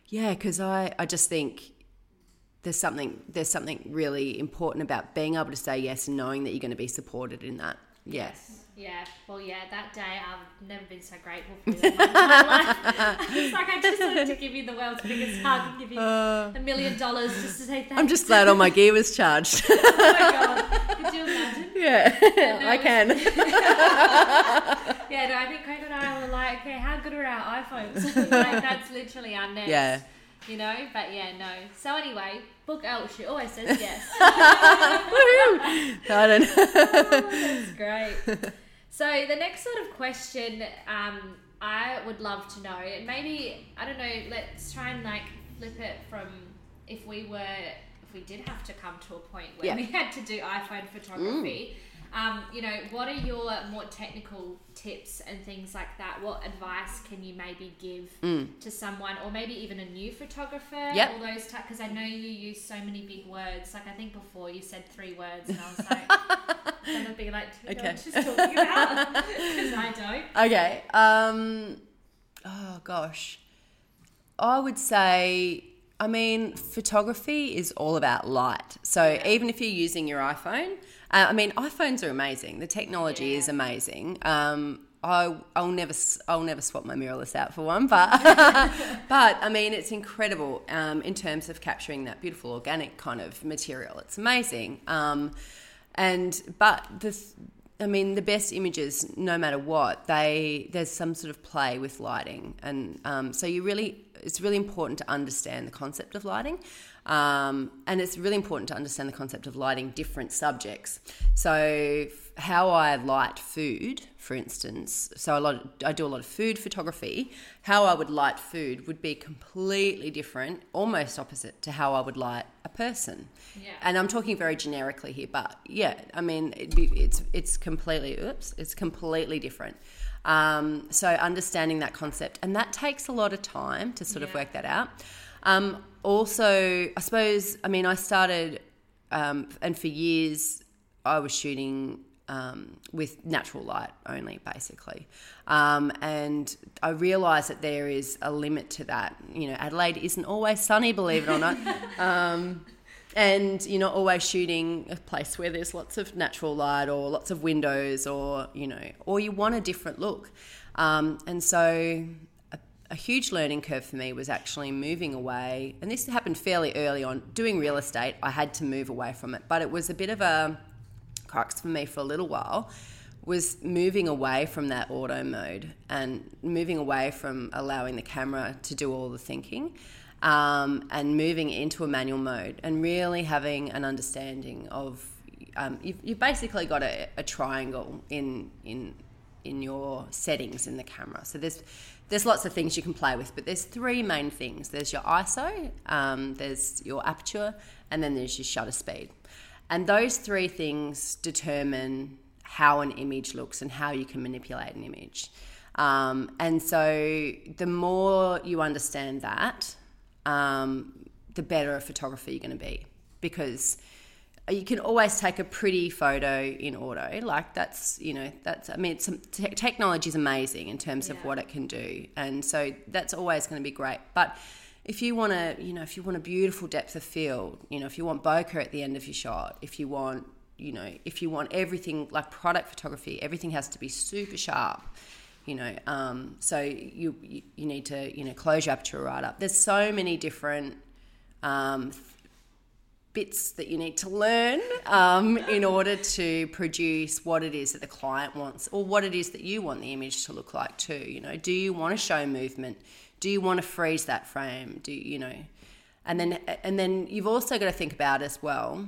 yeah, because I I just think there's something there's something really important about being able to say yes and knowing that you're going to be supported in that. Yes. Yeah, well, yeah, that day I've never been so grateful for you in my life. it's like I just wanted to give you the world's biggest hug and give you uh, a million dollars just to say thank I'm just glad all my gear was charged. Oh my god, could you imagine? yeah, I can. Yeah, no, I think Craig and I were like, like, okay, how good are our iPhones? like that's literally our next. Yeah. You know, but yeah, no. So anyway, book out. She always says yes. I don't know. That's great. So the next sort of question um, I would love to know, and maybe I don't know. Let's try and like flip it from if we were if we did have to come to a point where Yeah. we had to do iPhone photography. Um, you know, what are your more technical tips and things like that? What advice can you maybe give to someone, or maybe even a new photographer? Mm. Yep. All those type, because I know you use so many big words. Like I think before you said three words, and I was like, gonna be like, "Do you know Okay. she's talking about? Because I don't. Okay. Um, oh gosh, I would say. I mean, photography is all about light. So even if you're using your iPhone, uh, I mean, iPhones are amazing. The technology is amazing. Um, I, I'll never, I'll never swap my mirrorless out for one, but, but I mean, it's incredible um, in terms of capturing that beautiful organic kind of material. It's amazing. Um, and but the I mean the best images, no matter what, they there's some sort of play with lighting, and um, so you really it's really important to understand the concept of lighting. Um, and it's really important to understand the concept of lighting different subjects. So, how I light food, for instance, so a lot of, I do a lot of food photography. How I would light food would be completely different, almost opposite to how I would light a person. Yeah. And I'm talking very generically here, but yeah, I mean, it'd be, it's it's completely oops, it's completely different. Um, so understanding that concept, and that takes a lot of time to sort of work that out. Um, also, I suppose, I mean, I started, um, and for years, I was shooting um, with natural light only, basically. Um, and I realised that there is a limit to that. You know, Adelaide isn't always sunny, believe it or not. um, and you're not always shooting a place where there's lots of natural light or lots of windows or, you know, or you want a different look. Um, and so a, huge learning curve for me was actually moving away. And this happened fairly early on. Doing real estate, I had to move away from it. But it was a bit of a crux for me for a little while was moving away from that auto mode and moving away from allowing the camera to do all the thinking um, and moving into a manual mode and really having an understanding of um, you've, you've basically got a, a triangle in in in your settings in the camera. So there's there's lots of things you can play with but there's three main things. There's your ISO um, there's your aperture and then there's your shutter speed. And those three things determine how an image looks and how you can manipulate an image. Um, and so the more you understand that, um, the better a photographer you're going to be because you can always take a pretty photo in auto. Like that's you know that's i mean it's, te- technology is amazing in terms of what it can do. And so that's always going to be great. But if you want to you know if you want a beautiful depth of field you know if you want bokeh at the end of your shot if you want you know if you want everything like product photography everything has to be super sharp you know um, so you, you you need to you know close your aperture right up. There's so many different um, bits that you need to learn um, in order to produce what it is that the client wants or what it is that you want the image to look like too you know? Do you want to show movement? Do you want to freeze that frame? Do you, know? And then and then you've also got to think about as well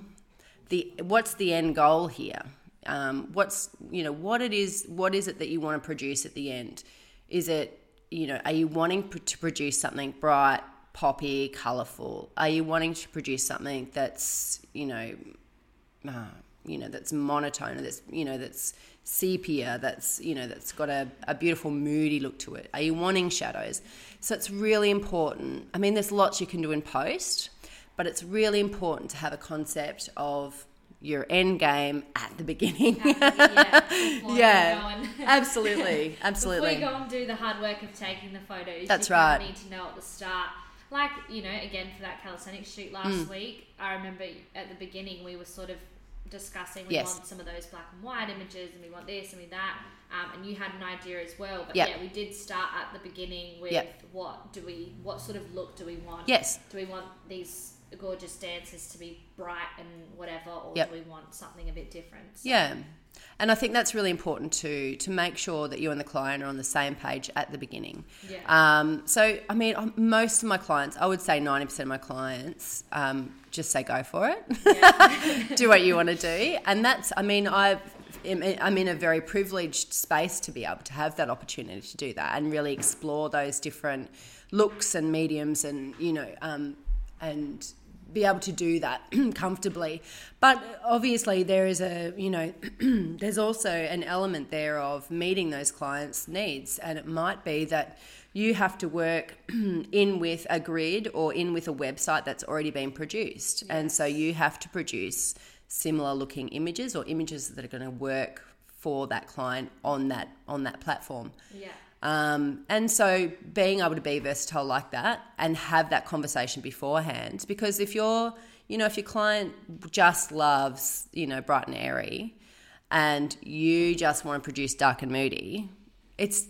the what's the end goal here? Um, what's you know what it is what is it that you want to produce at the end? Is it you know are you wanting to produce something bright poppy colorful are you wanting to produce something that's you know uh, you know that's monotone that's you know that's sepia that's you know that's got a, a beautiful moody look to it? Are you wanting shadows? So it's really important. I mean there's lots you can do in post but it's really important to have a concept of your end game at the beginning. Yeah, Yeah. absolutely absolutely. Before you go and do the hard work of taking the photos, That's you right. need to know at the start. Like you know, again for that calisthenics shoot last Mm. week, I remember at the beginning we were sort of discussing we Yes. want some of those black and white images and we want this and we that, um, and you had an idea as well. But Yep. yeah, we did start at the beginning with Yep. what do we, what sort of look do we want? yes Do we want these gorgeous dancers to be bright and whatever, or Yep. do we want something a bit different? So, Yeah. And I think that's really important too, to make sure that you and the client are on the same page at the beginning. Yeah. Um, so, I mean, most of my clients, I would say 90% of my clients, um, just say go for it. do what you want to do. And that's, I mean, I've, I'm in a very privileged space to be able to have that opportunity to do that and really explore those different looks and mediums and, you know, um, and be able to do that comfortably. But obviously, there is a, you know, there's also an element there of meeting those clients' needs. And it might be that you have to work in with a grid or in with a website that's already been produced. And so you have to produce similar looking images or images that are going to work for that client on that on that platform. Yeah. Um, and so being able to be versatile like that and have that conversation beforehand, because if you're, you know, if your client just loves, you know, bright and airy and you just want to produce dark and moody, it's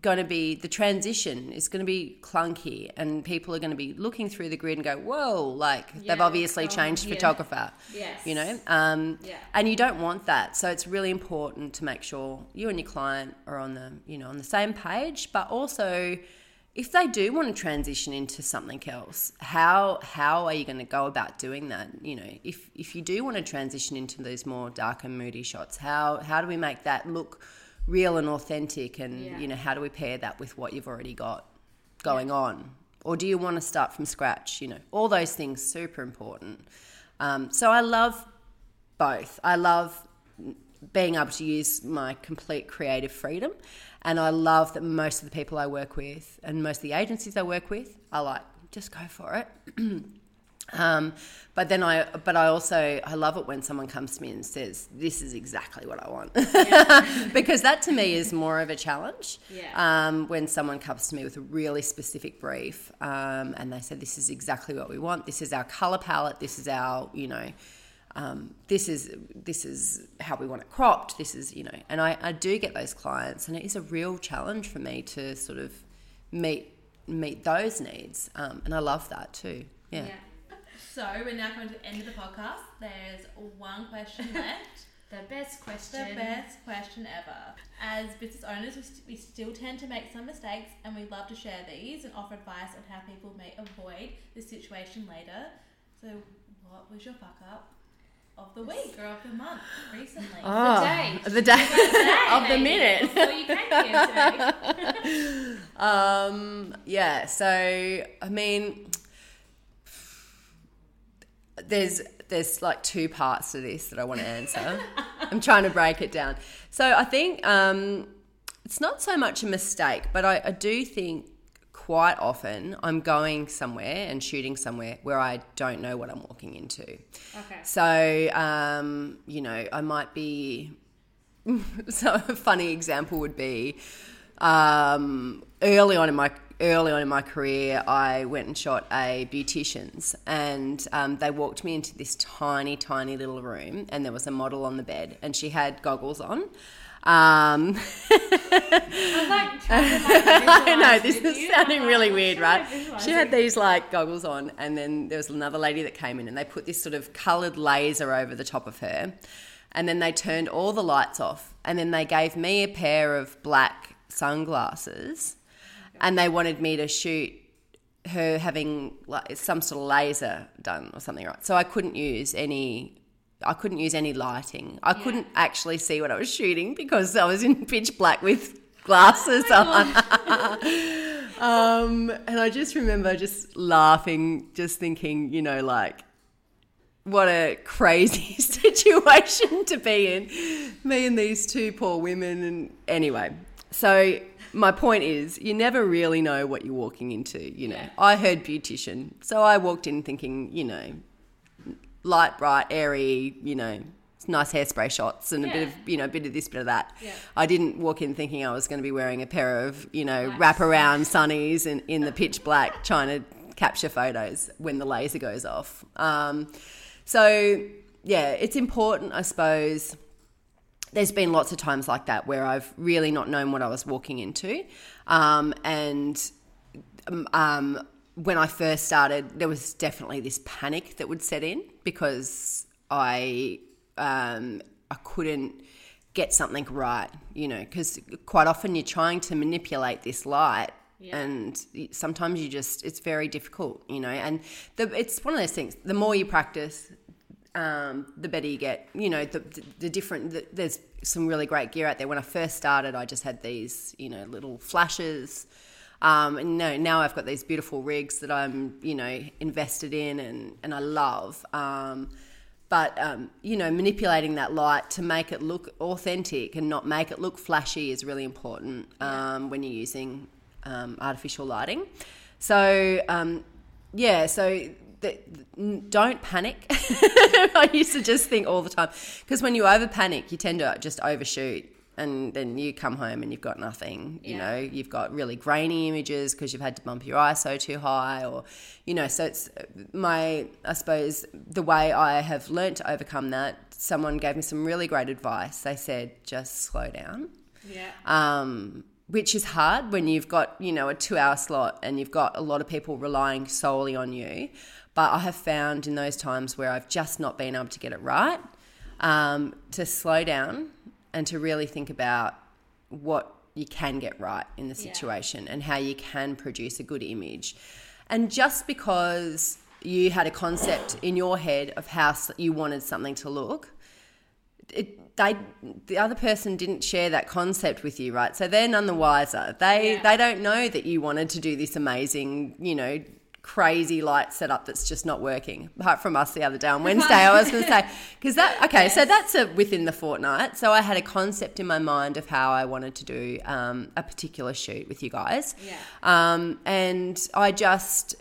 going to be, the transition is going to be clunky and people are going to be looking through the grid and go, whoa, like they've obviously oh, changed yeah. photographer. Yes. You know, um, Yeah. and you don't want that. So it's really important to make sure you and your client are on the you know on the same page. But also, if they do want to transition into something else, how how are you going to go about doing that? You know, if if you do want to transition into those more dark and moody shots, how how do we make that look real and authentic? And Yeah. you know, how do we pair that with what you've already got going on? Or do you want to start from scratch? You know, all those things super important. Um, so I love both. I love being able to use my complete creative freedom, and I love that most of the people I work with and most of the agencies I work with are like, just go for it. um, but then I, but I also I love it when someone comes to me and says, "This is exactly what I want," because that to me is more of a challenge. Yeah. Um, when someone comes to me with a really specific brief um, and they say, "This is exactly what we want. This is our color palette. This is our, you know." um, this is this is how we want it cropped. This is you know, and I, I do get those clients, and it is a real challenge for me to sort of meet meet those needs, um, and I love that too. Yeah. So we're now coming to the end of the podcast. There's one question left. The best question. the best question ever. As business owners, we, st- we still tend to make some mistakes, and we love to share these and offer advice on how people may avoid this situation later. So, what was your fuck up of the week or of the month recently? Oh, day. the day Today, of the minute. Before you came here today. Um, yeah, so I mean, there's there's like two parts to this that I want to answer. I'm trying to break it down. So I think um, it's not so much a mistake, but I, I do think quite often I'm going somewhere and shooting somewhere where I don't know what I'm walking into. Okay. So, um, you know, I might be. so a funny example would be um, early on in my early on in my career, I went and shot a beautician's, and um, they walked me into this tiny, tiny little room, and there was a model on the bed, and she had goggles on. Um, I'm like trying to like I know this is you. sounding really weird, right? She had these like goggles on, and then there was another lady that came in, and they put this sort of coloured laser over the top of her, and then they turned all the lights off, and then they gave me a pair of black sunglasses, and they wanted me to shoot her having like some sort of laser done or something, right? So I couldn't use any. I couldn't use any lighting. I couldn't actually see what I was shooting because I was in pitch black with glasses on. Um, and I just remember just laughing, just thinking, you know, like, what a crazy situation to be in. Me and these two poor women. And anyway, so my point is, you never really know what you're walking into. You know, Yeah. I heard beautician, so I walked in thinking, you know, light, bright, airy, you know, nice hairspray shots and a bit of, you know, a bit of this, bit of that. Yeah. I didn't walk in thinking I was going to be wearing a pair of, you know, Nice. wraparound sunnies in, in the pitch black trying to capture photos when the laser goes off. Um, so, yeah, it's important, I suppose. There's been lots of times like that where I've really not known what I was walking into. Um, and um, um, when I first started, there was definitely this panic that would set in because I um, I couldn't get something right, you know, because quite often you're trying to manipulate this light. And sometimes you just, it's very difficult, you know. And the, it's one of those things. The more you practice, um, the better you get. You know, the, the, the different, the, there's some really great gear out there. When I first started, I just had these, you know, little flashes. Um, and no, now I've got these beautiful rigs that I'm, you know, invested in and, and I love. Um, but um, you know, manipulating that light to make it look authentic and not make it look flashy is really important um, when you're using um, artificial lighting. So um, yeah, so don't panic. I used to just think all the time because when you over panic, you tend to just overshoot and then you come home and you've got nothing you Yeah. know you've got really grainy images because you've had to bump your iso too high or you know so it's my i suppose the way i have learnt to overcome that someone gave me some really great advice they said just slow down Yeah. um, which is hard when you've got you know a two hour slot and you've got a lot of people relying solely on you but i have found in those times where i've just not been able to get it right um, to slow down and to really think about what you can get right in the Yeah. situation and how you can produce a good image and just because you had a concept in your head of how you wanted something to look it, they the other person didn't share that concept with you, right? So they're none the wiser. They Yeah. they don't know that you wanted to do this amazing, you know, crazy light setup that's just not working. Apart from us the other day on Wednesday, I was going to say because that okay, so that's a within the fortnight. So I had a concept in my mind of how I wanted to do um, a particular shoot with you guys, Yeah. um, and I just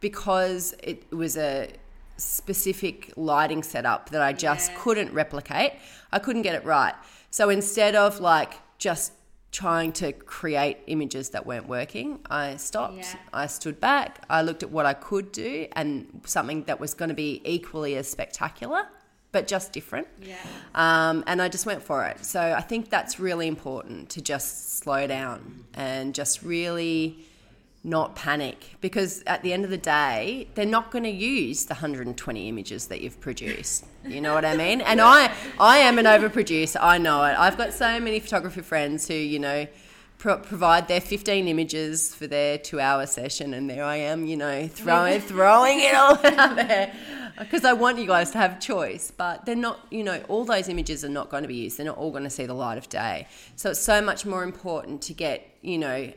because it was a specific lighting setup that I just Yeah. couldn't replicate. I couldn't get it right. So instead of like just trying to create images that weren't working, I stopped. Yeah. I stood back. I looked at what I could do and something that was going to be equally as spectacular, but just different. Yeah. Um, and I just went for it. So I think that's really important to just slow down and just really not panic because at the end of the day, they're not going to use the 120 images that you've produced. You know what I mean? And I, I am an overproducer. I know it. I've got so many photography friends who, you know, pro- provide their 15 images for their two-hour session, and there I am, you know, throwing throwing it all out there because I want you guys to have choice. But they're not, you know, all those images are not going to be used. They're not all going to see the light of day. So it's so much more important to get, you know,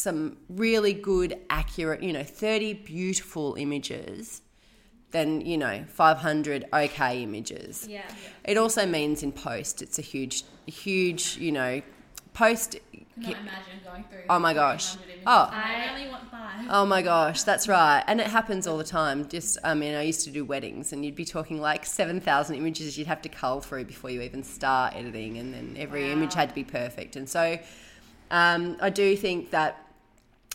some really good, accurate, you know, 30 beautiful images than, you know, 500 okay images. Yeah. It also means in post, it's a huge, huge, you know, post. Cannot imagine going through. Oh my gosh. Oh. I only want five. Oh my gosh, that's right. And it happens all the time. Just, I mean, I used to do weddings and you'd be talking like 7,000 images you'd have to cull through before you even start editing. And then every Wow. image had to be perfect. And so um, I do think that,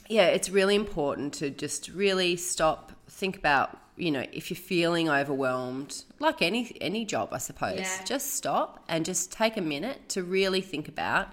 yeah, it's really important to just really stop, think about, you know, if you're feeling overwhelmed, like any any job, I suppose, Yeah. just stop and just take a minute to really think about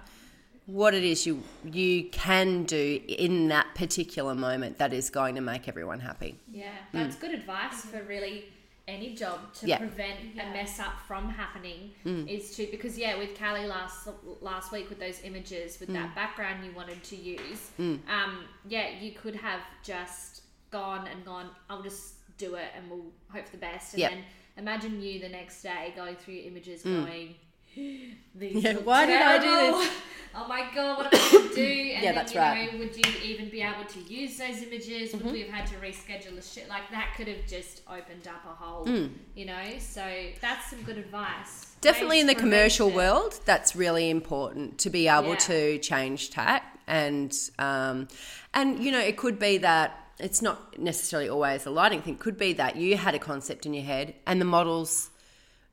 what it is you you can do in that particular moment that is going to make everyone happy. Yeah, that's mm. good advice for really any job to Yeah. prevent a mess up from happening mm. is to because yeah with Cali last last week with those images with that mm. background you wanted to use mm. um yeah you could have just gone and gone I'll just do it and we'll hope for the best. And Yep. then imagine you the next day going through your images going these Yeah, why did I do this? Oh my god, what am I going to do? And Yeah, then, that's you right. know, would you even be able to use those images? Mm-hmm. Would we have had to reschedule the shit? Like that could have just opened up a whole, Mm. you know. So that's some good advice. Definitely in the commercial world, that's really important to be able Yeah. to change tack and um, and you know it could be that it's not necessarily always a lighting thing. It could be that you had a concept in your head and the model's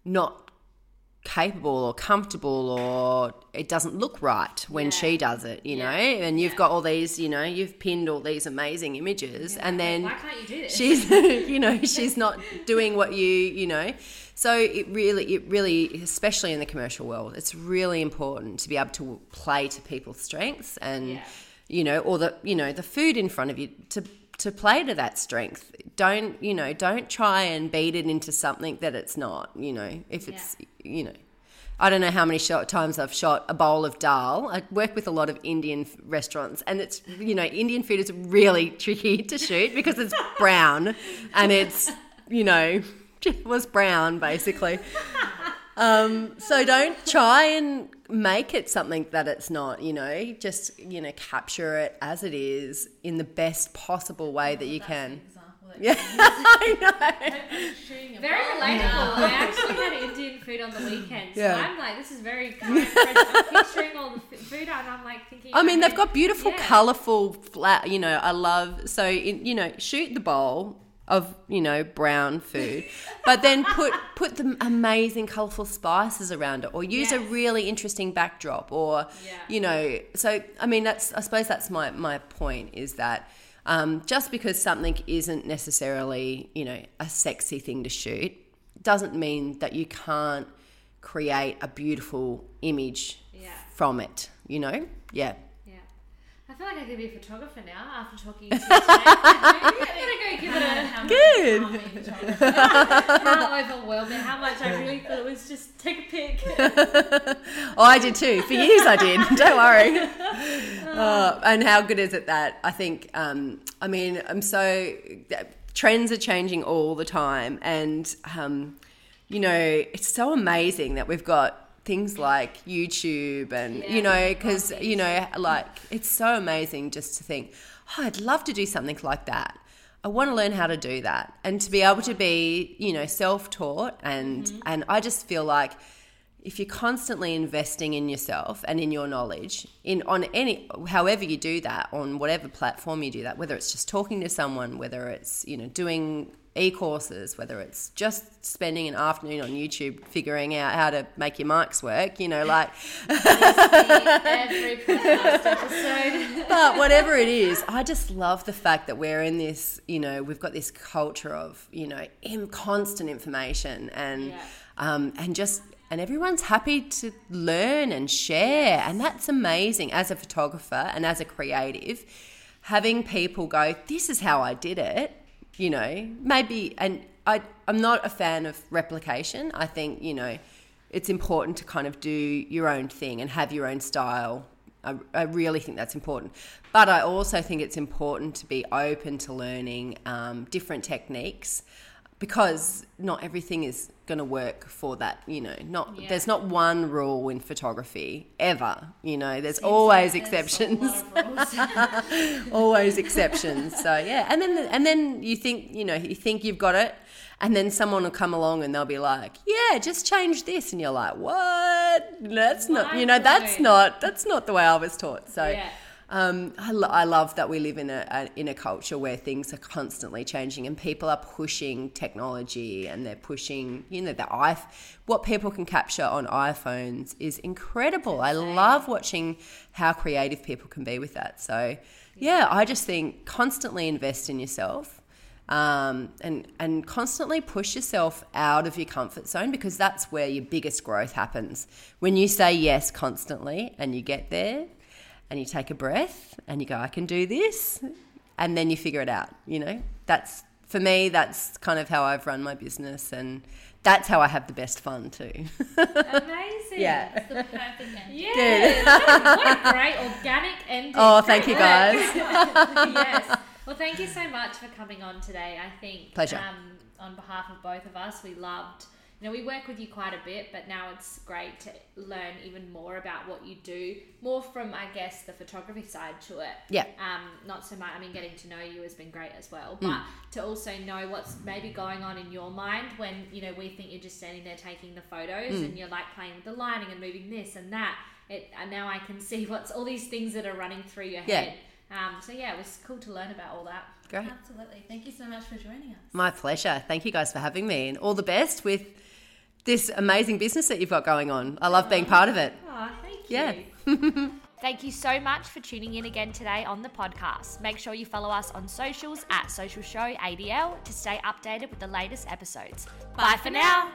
not capable or comfortable or it doesn't look right when Yeah. she does it, you Yeah. know. And you've Yeah. got all these, you know, you've pinned all these amazing images and then Why can't you do this? she's you know she's not doing what you you know so it really it really especially in the commercial world it's really important to be able to play to people's strengths and Yeah. you know or the you know the food in front of you to to play to that strength. Don't you know? Don't try and beat it into something that it's not. You know, if it's you know. I don't know how many shot times I've shot a bowl of dal. I work with a lot of Indian restaurants, and it's you know Indian food is really tricky to shoot because it's brown, and it's you know it was brown basically. Um, so don't try and make it something that it's not. You know, just you know capture it as it is in the best possible way that you can. Example that Yeah, I know. use. Shooting a Very bowl. relatable. I actually had Indian food on the weekend, so Yeah. I'm like, this is very kind. I'm picturing all the f- food, and I'm like thinking. I mean, okay, they've got beautiful, yeah. colourful, flat. You know, I love. So, in, you know, shoot the bowl of you know brown food, but then put put the amazing, colourful spices around it, or use a really interesting backdrop, or Yeah. you know. So, I mean, that's. I suppose that's my my point is that. Um, just because something isn't necessarily, you know, a sexy thing to shoot, doesn't mean that you can't create a beautiful image Yeah. from it. You know, yeah. Feel like I could be a photographer now after talking to you today. I'm gonna go give it a How Good. how overwhelming, how much I really thought it was just take a pic. Oh, I did too. For years, I did. Don't worry. Uh, and how good is it that I think? Um, I mean, I'm so trends are changing all the time, and um, you know, it's so amazing that we've got things like YouTube and Yeah. you know, because you know, like it's so amazing just to think, oh, I'd love to do something like that. I want to learn how to do that and to be able to be, you know, self-taught and and I just feel like if you're constantly investing in yourself and in your knowledge in on any however you do that on whatever platform you do that whether it's just talking to someone whether it's you know doing e-courses whether it's just spending an afternoon on youtube figuring out how to make your mics work you know like Every podcast episode. but whatever it is, I just love the fact that we're in this, you know, we've got this culture of, you know, in constant information and Yeah. um, and just and everyone's happy to learn and share and that's amazing as a photographer and as a creative having people go this is how I did it you know maybe and I I'm not a fan of replication. I think you know it's important to kind of do your own thing and have your own style. I, I really think that's important. But I also think it's important to be open to learning um, different techniques because not everything is going to work for that. You know, not Yeah. there's not one rule in photography ever. You know, there's always There's exceptions A lot of rules. always exceptions. So yeah, and then and then you think you know you think you've got it, and then someone will come along and they'll be like, yeah, just change this, and you're like, what? That's not you know that's not that's not the way I was taught. So. Yeah. Um, I, lo- I love that we live in a, a in a culture where things are constantly changing and people are pushing technology and they're pushing you know the i what people can capture on iPhones is incredible. I love watching how creative people can be with that. So yeah, I just think constantly invest in yourself. Um, and and constantly push yourself out of your comfort zone because that's where your biggest growth happens. When you say yes constantly and you get there, and you take a breath and you go, I can do this, and then you figure it out. You know, that's for me. That's kind of how I've run my business, and that's how I have the best fun too. Amazing. yeah. It's the perfect end. Yeah. what a great organic ending. Oh, thank Great you, guys. yes. Well, thank you so much for coming on today. I think Pleasure. Um, on behalf of both of us, we loved. You know, we work with you quite a bit, but now it's great to learn even more about what you do, more from, I guess, the photography side to it. Yeah. Um, not so much. I mean, getting to know you has been great as well, Mm. but to also know what's maybe going on in your mind when you know we think you're just standing there taking the photos Mm. and you're like playing with the lighting and moving this and that. It and now I can see what's all these things that are running through your head. Yeah. head. Um, so yeah, it was cool to learn about all that. Great. Absolutely. Thank you so much for joining us. My pleasure. Thank you guys for having me, and all the best with this amazing business that you've got going on. I love being part of it. Oh, thank Yeah. Thank you so much for tuning in again today on the podcast. Make sure you follow us on socials at Social Show ADL to stay updated with the latest episodes. Bye for now.